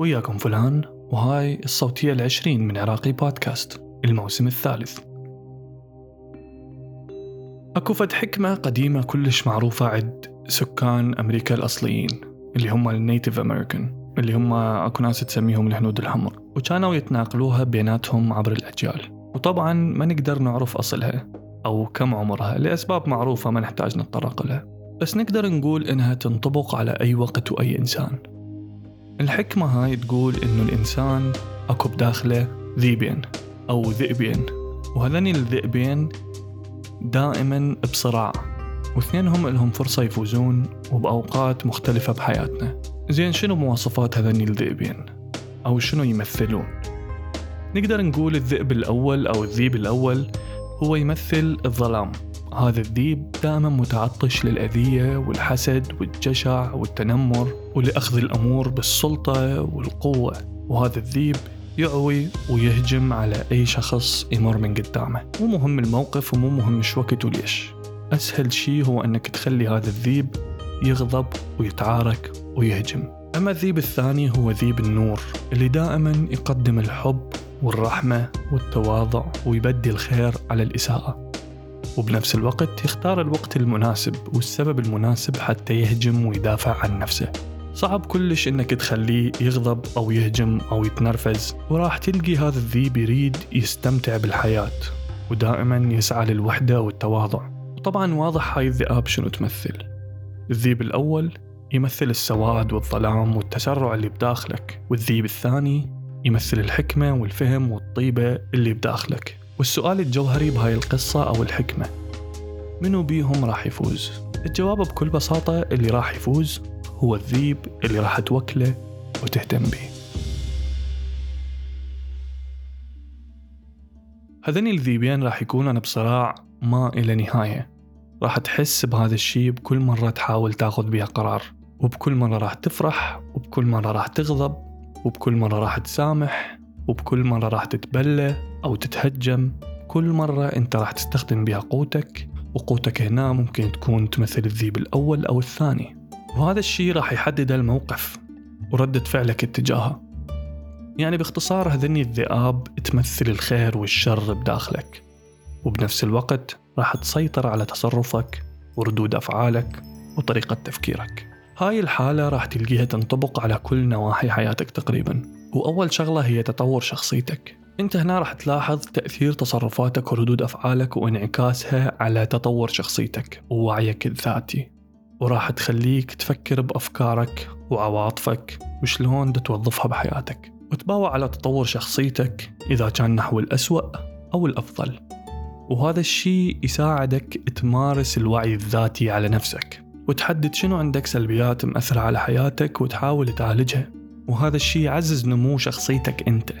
وياكم فلان وهاي الصوتية العشرين من عراقي بودكاست الموسم الثالث. أكو فد حكمة قديمة كلش معروفة عند سكان أمريكا الأصليين اللي هم النيتيف أمريكان اللي هم أكو ناس تسميهم الهنود الحمر وكانوا يتناقلوها بيناتهم عبر الأجيال. وطبعا ما نقدر نعرف أصلها أو كم عمرها لأسباب معروفة ما نحتاج نتطرق لها. بس نقدر نقول إنها تنطبق على أي وقت وأي إنسان. الحكمة هاي تقول إنه الإنسان أكو بداخله ذيبين أو ذئبين وهذين الذئبين دائما بصراع واثنينهم لهم فرصة يفوزون وبأوقات مختلفة بحياتنا. زين شنو مواصفات هذين الذئبين؟ أو شنو يمثلون؟ نقدر نقول الذئب الأول أو الذيب الأول هو يمثل الظلام. هذا الذيب دائما متعطش للأذية والحسد والجشع والتنمر ولأخذ الأمور بالسلطة والقوة وهذا الذيب يعوي ويهجم على أي شخص يمر من قدامه. مو مهم الموقف ومو مهم شو وقت وليش. أسهل شيء هو أنك تخلي هذا الذيب يغضب ويتعارك ويهجم. أما الذيب الثاني هو ذيب النور اللي دائما يقدم الحب والرحمة والتواضع ويبدي الخير على الإساءة. وبنفس الوقت يختار الوقت المناسب والسبب المناسب حتى يهجم ويدافع عن نفسه. صعب كلش إنك تخليه يغضب أو يهجم أو يتنرفز وراح تلقي هذا الذيب يريد يستمتع بالحياة ودائما يسعى للوحدة والتواضع. وطبعا واضح هاي الذئاب شنو تمثل. الذيب الأول يمثل السواد والظلام والتسرع اللي بداخلك والذيب الثاني يمثل الحكمة والفهم والطيبة اللي بداخلك. والسؤال الجوهري بهاي القصة أو الحكمة. منو بيهم راح يفوز؟ الجواب بكل بساطة اللي راح يفوز هو الذيب اللي راح توكله وتهتم به. هذين الذيبين راح يكونون بصراع ما إلى نهاية. راح تحس بهذا الشيء بكل مرة تحاول تاخذ بها قرار. وبكل مرة راح تفرح وبكل مرة راح تغضب وبكل مرة راح تسامح وبكل مرة راح تتبلى أو تتهجم كل مرة أنت راح تستخدم بها قوتك وقوتك هنا ممكن تكون تمثل الذيب الأول أو الثاني. وهذا الشيء راح يحدد الموقف وردة فعلك اتجاهه. يعني باختصار هذني الذئاب تمثل الخير والشر بداخلك وبنفس الوقت راح تسيطر على تصرفك وردود أفعالك وطريقة تفكيرك. هاي الحالة راح تلقيها تنطبق على كل نواحي حياتك تقريبا. وأول شغلة هي تطور شخصيتك. أنت هنا راح تلاحظ تأثير تصرفاتك وردود أفعالك وانعكاسها على تطور شخصيتك ووعيك الذاتي. وراح تخليك تفكر بأفكارك وعواطفك وشلون توظفها بحياتك. وتباوع على تطور شخصيتك إذا كان نحو الأسوأ أو الأفضل. وهذا الشيء يساعدك تمارس الوعي الذاتي على نفسك. وتحدد شنو عندك سلبيات مأثرة على حياتك وتحاول تعالجها. وهذا الشيء يعزز نمو شخصيتك أنت.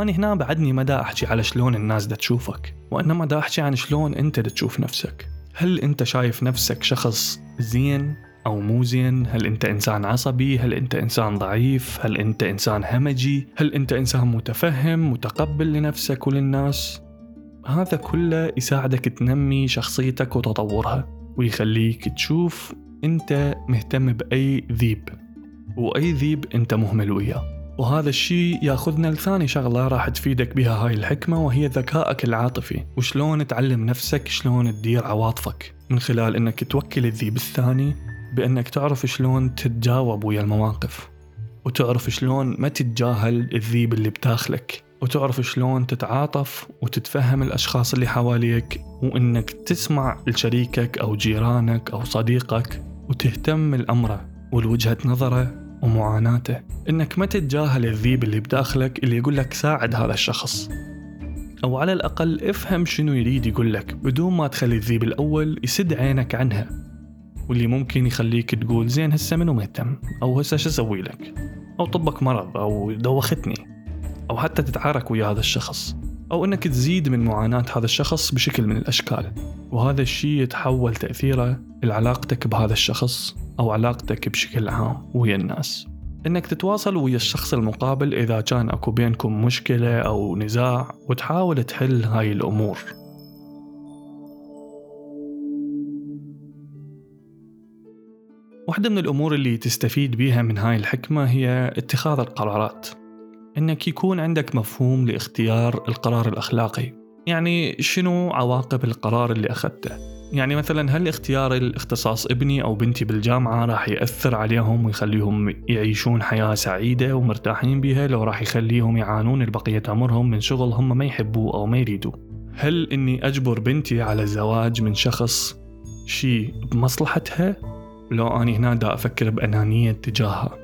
أنا هنا بعدني ما دا أحكي على شلون الناس دا تشوفك وإنما دا أحكي عن شلون أنت دا تشوف نفسك. هل أنت شايف نفسك شخص زين أو مو زين؟ هل أنت إنسان عصبي؟ هل أنت إنسان ضعيف؟ هل أنت إنسان همجي؟ هل أنت إنسان متفهم متقبل لنفسك وللناس؟ هذا كله يساعدك تنمي شخصيتك وتطورها ويخليك تشوف أنت مهتم بأي ذيب. وأي ذيب أنت مهمل وياه. وهذا الشيء ياخذنا لثاني شغلة راح تفيدك بها هاي الحكمة وهي ذكائك العاطفي. وشلون تعلم نفسك شلون تدير عواطفك. من خلال إنك توكل الذيب الثاني بأنك تعرف شلون تتجاوب ويا المواقف. وتعرف شلون ما تتجاهل الذيب اللي بداخلك وتعرف شلون تتعاطف وتتفهم الأشخاص اللي حواليك. وإنك تسمع لشريكك أو جيرانك أو صديقك. وتهتم لأمره ولوجهة نظره. ومعاناته. إنك ما تتجاهل الذيب اللي بداخلك اللي يقول لك ساعد هذا الشخص. أو على الأقل افهم شنو يريد يقول لك بدون ما تخلي الذيب الأول يسد عينك عنها. واللي ممكن يخليك تقول زين هسه منو مهتم أو هسه شو أسوي لك؟ أو طبك مرض أو دوختني. أو حتى تتعارك ويا هذا الشخص. أو أنك تزيد من معاناة هذا الشخص بشكل من الأشكال. وهذا الشيء يتحول تأثيره لعلاقتك بهذا الشخص أو علاقتك بشكل عام ويا الناس. إنك تتواصل ويا الشخص المقابل إذا كان أكو بينكم مشكلة أو نزاع وتحاول تحل هاي الأمور. واحدة من الأمور اللي تستفيد بيها من هاي الحكمة هي اتخاذ القرارات. إنك يكون عندك مفهوم لاختيار القرار الأخلاقي. يعني شنو عواقب القرار اللي أخذته؟ يعني مثلا هل اختيار الاختصاص ابني أو بنتي بالجامعة راح يأثر عليهم ويخليهم يعيشون حياة سعيدة ومرتاحين بها لو راح يخليهم يعانون البقية عمرهم من شغل هم ما يحبوه أو ما يريدوه؟ هل إني أجبر بنتي على الزواج من شخص شيء بمصلحتها؟ لو أني هنا دا أفكر بأنانية تجاهها.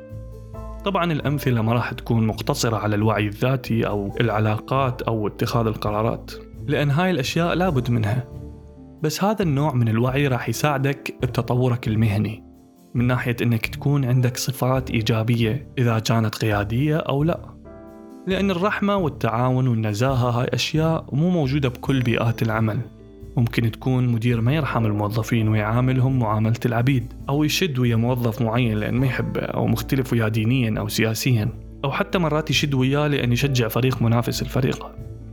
طبعا الأمثلة ما راح تكون مقتصرة على الوعي الذاتي أو العلاقات أو اتخاذ القرارات لأن هاي الأشياء لابد منها. بس هذا النوع من الوعي راح يساعدك بتطورك المهني من ناحية أنك تكون عندك صفات إيجابية إذا كانت قيادية أو لا. لأن الرحمة والتعاون والنزاهة هاي أشياء مو موجودة بكل بيئات العمل. ممكن تكون مدير ما يرحم الموظفين ويعاملهم معاملة العبيد أو يشد ويا موظف معين لأن ما يحبه أو مختلف وياه دينيا أو سياسيا أو حتى مرات يشد وياه لأن يشجع فريق منافس الفريق.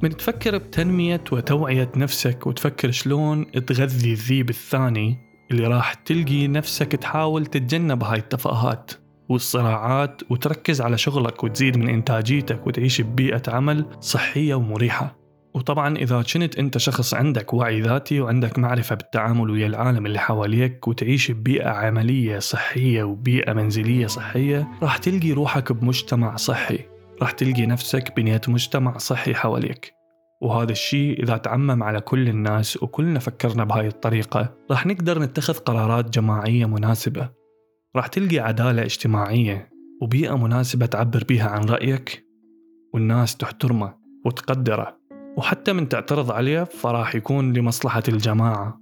من تفكر بتنمية وتوعية نفسك وتفكر شلون تغذي الذيب الثاني اللي راح تلقي نفسك تحاول تتجنب هاي التفاهات والصراعات وتركز على شغلك وتزيد من إنتاجيتك وتعيش ببيئة عمل صحية ومريحة. وطبعا إذا كنت أنت شخص عندك وعي ذاتي وعندك معرفة بالتعامل ويا العالم اللي حواليك وتعيش ببيئة عملية صحية وبيئة منزلية صحية راح تلقي روحك بمجتمع صحي. راح تلقي نفسك بنية مجتمع صحي حواليك. وهذا الشيء إذا تعمم على كل الناس وكلنا فكرنا بهاي الطريقة راح نقدر نتخذ قرارات جماعية مناسبة. راح تلقي عدالة اجتماعية وبيئة مناسبة تعبر بيها عن رأيك. والناس تحترمه وتقدره. وحتى من تعترض عليه فراح يكون لمصلحة الجماعة.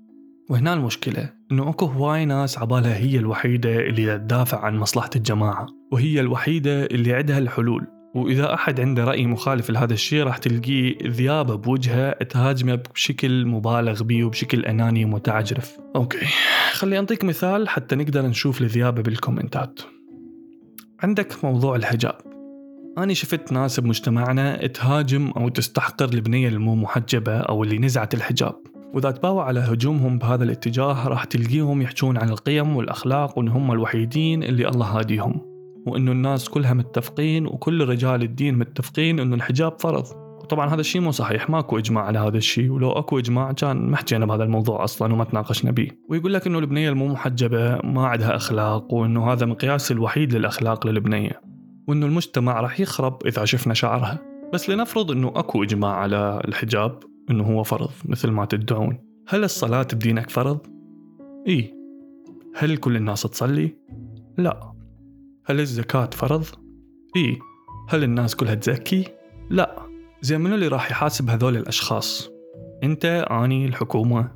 وهنا المشكلة إنه أكو هواي ناس عبالها هي الوحيدة اللي تدافع عن مصلحة الجماعة وهي الوحيدة اللي عندها الحلول. وإذا أحد عنده رأي مخالف لهذا الشيء راح تلقيه ذيابة بوجهه تهاجمه بشكل مبالغ به وبشكل أناني ومتعجرف. okay خلي أنطيك مثال حتى نقدر نشوف الذيابة بالكومنتات. عندك موضوع الحجاب. أنا شفت ناس بمجتمعنا تهاجم أو تستحقر البنية المو محجبة أو اللي نزعت الحجاب. وإذا تباوع على هجومهم بهذا الاتجاه راح تلقيهم يحجون عن القيم والأخلاق وإن هم الوحيدين اللي الله هاديهم. وإنه الناس كلها متفقين وكل رجال الدين متفقين إنه الحجاب فرض. وطبعا هذا الشيء مو صحيح ماكو إجماع على هذا الشيء. ولو أكو إجماع كان ما حكينا بهذا الموضوع أصلا وما تناقشنا به ويقول لك إنه البنية المو محجبة ما عندها أخلاق وإنه هذا مقياس الوحيد للأخلاق للبنية. وإنه المجتمع راح يخرب إذا شفنا شعرها بس لنفرض أنه أكو إجماع على الحجاب أنه هو فرض مثل ما تدعون هل الصلاة بدينك فرض؟ إي هل كل الناس تصلي؟ لا هل الزكاة فرض؟ إي هل الناس كلها تزكي؟ لا زين منو اللي راح يحاسب هذول الأشخاص؟ أنت أني الحكومة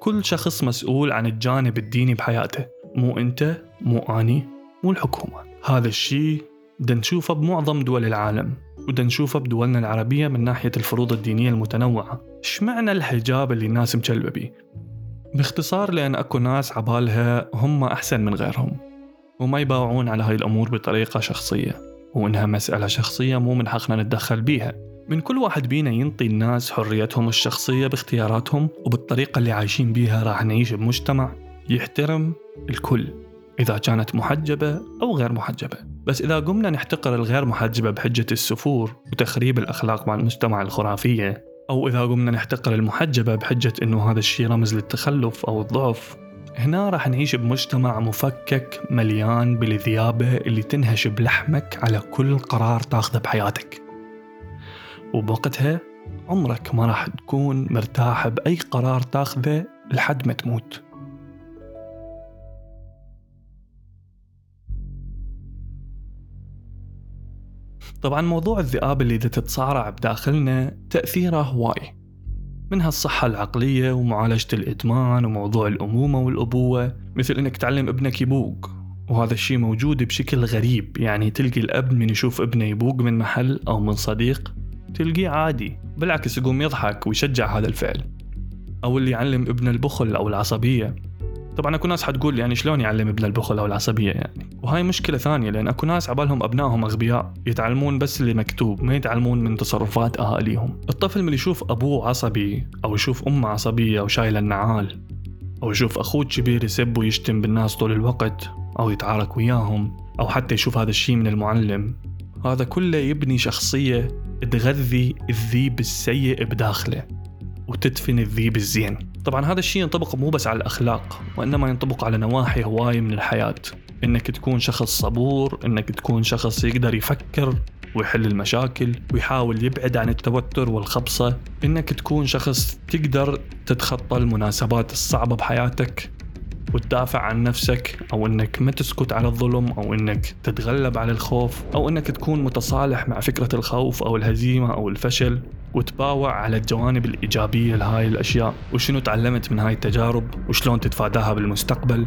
كل شخص مسؤول عن الجانب الديني بحياته مو أنت مو أني مو الحكومة هذا الشيء بدنا نشوفه بمعظم دول العالم وبدنا نشوفه بدولنا العربية من ناحية الفروض الدينية المتنوعة. معنى الحجاب اللي الناس مجلبة بيه باختصار لأن أكو ناس عبالها هم أحسن من غيرهم وما يباوعون على هاي الأمور بطريقة شخصية وإنها مسألة شخصية مو من حقنا نتدخل بيها. من كل واحد بينا ينطي الناس حريتهم الشخصية باختياراتهم وبالطريقة اللي عايشين بيها راح نعيش بمجتمع يحترم الكل. إذا كانت محجبة أو غير محجبة. بس إذا قمنا نحتقر الغير محجبة بحجة السفور وتخريب الأخلاق مع المجتمع الخرافية أو إذا قمنا نحتقر المحجبة بحجة إنه هذا الشيء رمز للتخلف أو الضعف هنا راح نعيش بمجتمع مفكك مليان بالذيابة اللي تنهش بلحمك على كل قرار تاخذه بحياتك. وبوقتها عمرك ما راح تكون مرتاح بأي قرار تاخذه لحد ما تموت. طبعا موضوع الذئاب اللي تتصارع بداخلنا تأثيره هواي منها الصحة العقلية ومعالجة الإدمان وموضوع الأمومة والأبوة مثل إنك تعلم ابنك يبوق وهذا الشيء موجود بشكل غريب. يعني تلقي الأب من يشوف ابنه يبوق من محل أو من صديق تلقيه عادي بالعكس يقوم يضحك ويشجع هذا الفعل. أو اللي يعلم ابنه البخل أو العصبية. طبعا أكو ناس حتقول يعني شلون يعلم ابن البخل أو العصبية يعني؟ وهاي مشكلة ثانية لأن أكو ناس عبالهم أبنائهم أغبياء يتعلمون بس اللي مكتوب ما يتعلمون من تصرفات أهاليهم. الطفل من يشوف أبوه عصبي أو يشوف أمه عصبية أو شايلة النعال أو يشوف أخوه الكبير يسب ويشتم بالناس طول الوقت أو يتعارك وياهم أو حتى يشوف هذا الشيء من المعلم. هذا كله يبني شخصية تغذي الذيب السيء بداخله وتدفن الذيب الزين. طبعا هذا الشيء ينطبق مو بس على الأخلاق وإنما ينطبق على نواحي هواية من الحياة. إنك تكون شخص صبور إنك تكون شخص يقدر يفكر ويحل المشاكل ويحاول يبعد عن التوتر والخبصة. إنك تكون شخص تقدر تتخطى المناسبات الصعبة بحياتك وتدافع عن نفسك أو إنك ما تسكت على الظلم أو إنك تتغلب على الخوف أو إنك تكون متصالح مع فكرة الخوف أو الهزيمة أو الفشل. وتباوع على الجوانب الإيجابية لهاي الأشياء وشنو تعلمت من هاي التجارب وشلون تتفاداها بالمستقبل.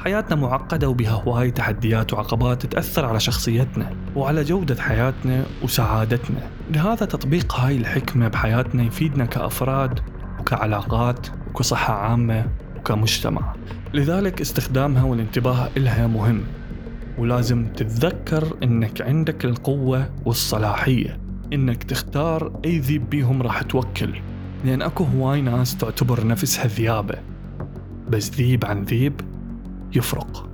حياتنا معقدة وبها هواي تحديات وعقبات تأثر على شخصيتنا وعلى جودة حياتنا وسعادتنا. لهذا تطبيق هاي الحكمة بحياتنا يفيدنا كأفراد وكعلاقات وكصحة عامة وكمجتمع. لذلك استخدامها والانتباه إلها مهم ولازم تتذكر إنك عندك القوة والصلاحية. إنك تختار أي ذيب بيهم راح توكل لأن أكو هواي ناس تعتبر نفسها ذيابة. بس ذيب عن ذيب يفرق.